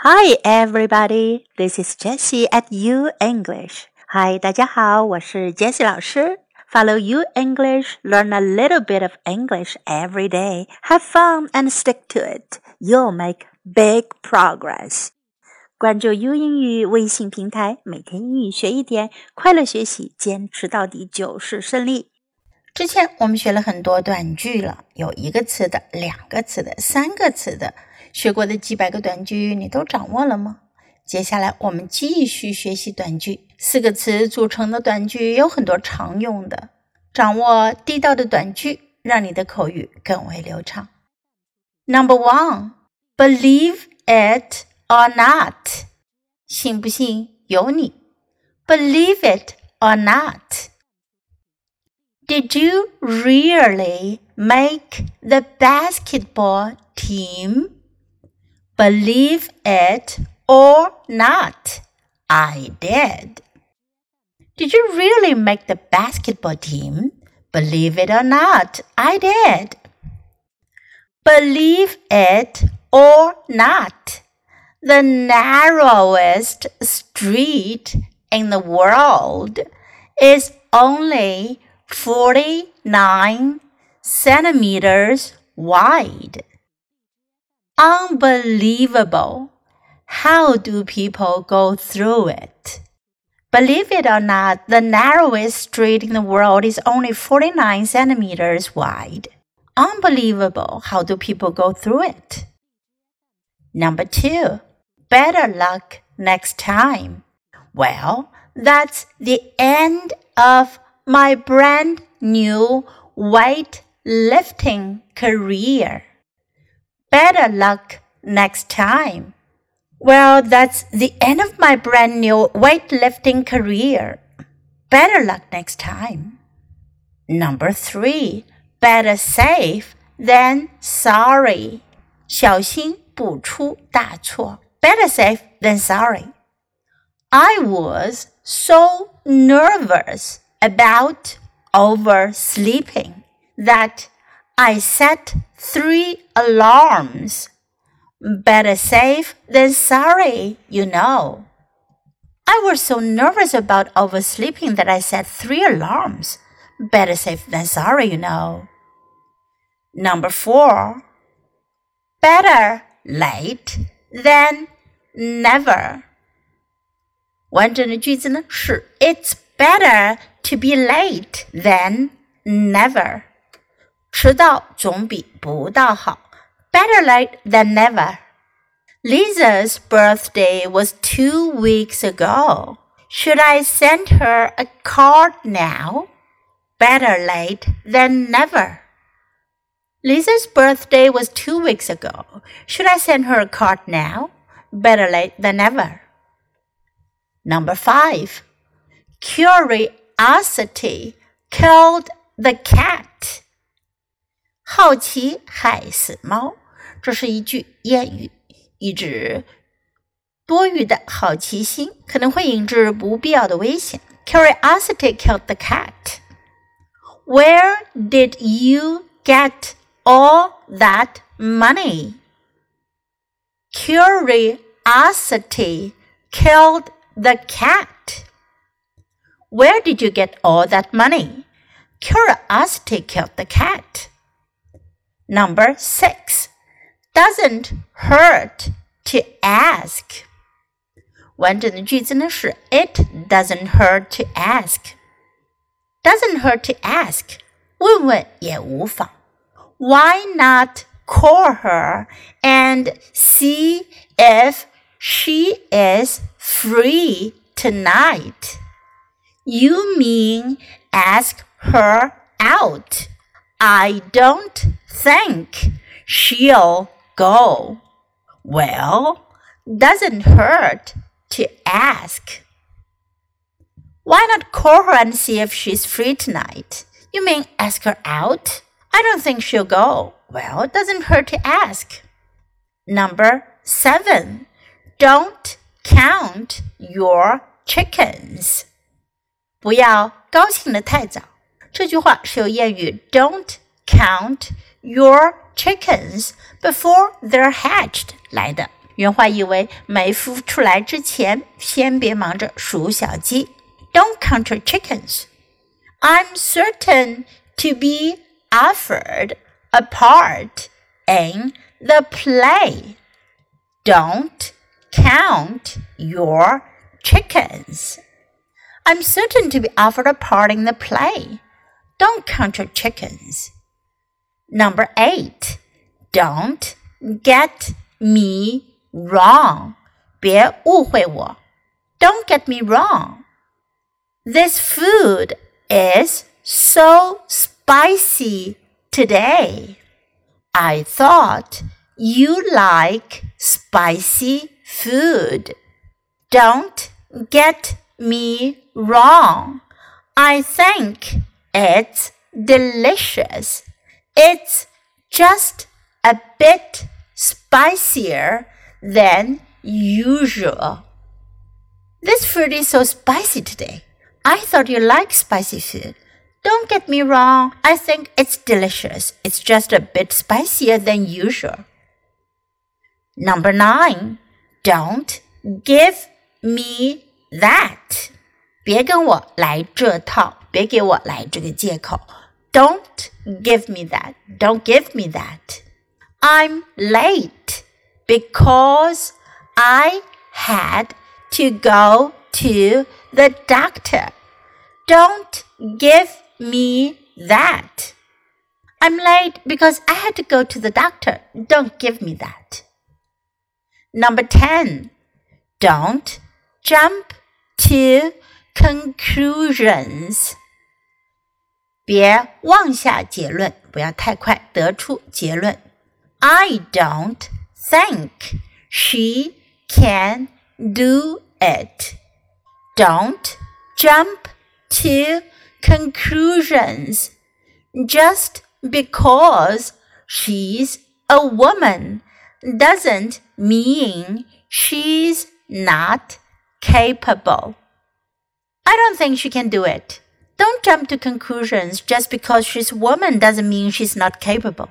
Hi, everybody. This is Jessie at U English. Hi, 大家好，我是 Jessie 老师。Follow U English, learn a little bit of English every day. Have fun and stick to it. You'll make big progress. 关注 U 英语微信平台，每天英语学一点，快乐学习，坚持到底就是胜利。之前我们学了很多短句了，有一个词的、两个词的、三个词的， 学过的几百个短句你都掌握了吗？接下来我们继续学习短句。四个词组成的短句有很多常用的，掌握地道的短句，让你的口语更为流畅。Number one, believe it or not，信不信由你。Believe it or not。Did you really make the basketball team? Believe it or not, I did. Did you really make the basketball team? Believe it or not, I did. Believe it or not, the narrowest street in the world is only 49 centimeters wide. Unbelievable. How do people go through it? Believe it or not, the narrowest street in the world is only 49 centimeters wide. Unbelievable. How do people go through it? Number two, better luck next time. Well, that's the end of my brand new weightlifting career. Better luck next time. Well, that's the end of my brand new weightlifting career. Better luck next time. Number three, better safe than sorry. 小心不出大错. Better safe than sorry. I was so nervous about oversleeping that I set three alarms. Better safe than sorry, you know. I was so nervous about oversleeping that I set three alarms. Better safe than sorry, you know. Number four. Better late than never. 完整的句子呢是 It's better to be late than never. 迟到总比不到好。Better late than never. Lisa's birthday was two weeks ago. Should I send her a card now? Better late than never. Lisa's birthday was two weeks ago. Should I send her a card now? Better late than never. Number five. Curiosity killed the cat. 好奇害死猫，这是一句谚语，意指多余的好奇心可能会引致不必要的危险。Curiosity killed the cat. Where did you get all that money? Curiosity killed the cat. Where did you get all that money? Curiosity killed the cat. Number six. Doesn't hurt to ask. 完整的句子呢是 It doesn't hurt to ask. Doesn't hurt to ask. 问问也无妨。Why not call her and see if she is free tonight? You mean ask her out. I don't think she'll go. Well, doesn't hurt to ask. Why not call her and see if she's free tonight? You mean ask her out? I don't think she'll go. Well, it doesn't hurt to ask. Number seven. Don't count your chickens. 不要高兴的太早。 这句话是由谚语 "Don't count your chickens before they're hatched" 来的。 原话意为没孵出来之前，先别忙着数小鸡。Don't count your chickens. I'm certain to be offered a part in the play. Don't count your chickens. I'm certain to be offered a part in the play. Don't count your chickens. Number eight, don't get me wrong. 别误会我. Don't get me wrong. This food is so spicy today. I thought you like spicy food. Don't get me wrong. I think it's delicious. It's just a bit spicier than usual. This food is so spicy today. I thought you liked spicy food. Don't get me wrong, I think it's delicious. It's just a bit spicier than usual. Number nine, don't give me that. 别跟我来这套，别给我来这个借口。Don't give me that. Don't give me that. I'm late because I had to go to the doctor. Don't give me that. I'm late because I had to go to the doctor. Don't give me that. Number 10. Don't jump to conclusions. 别妄下结论，不要太快得出结论。I don't think she can do it. Don't jump to conclusions just because she's a woman doesn't mean she's not capable. I don't think she can do it. Don't jump to conclusions just because she's a woman doesn't mean she's not capable.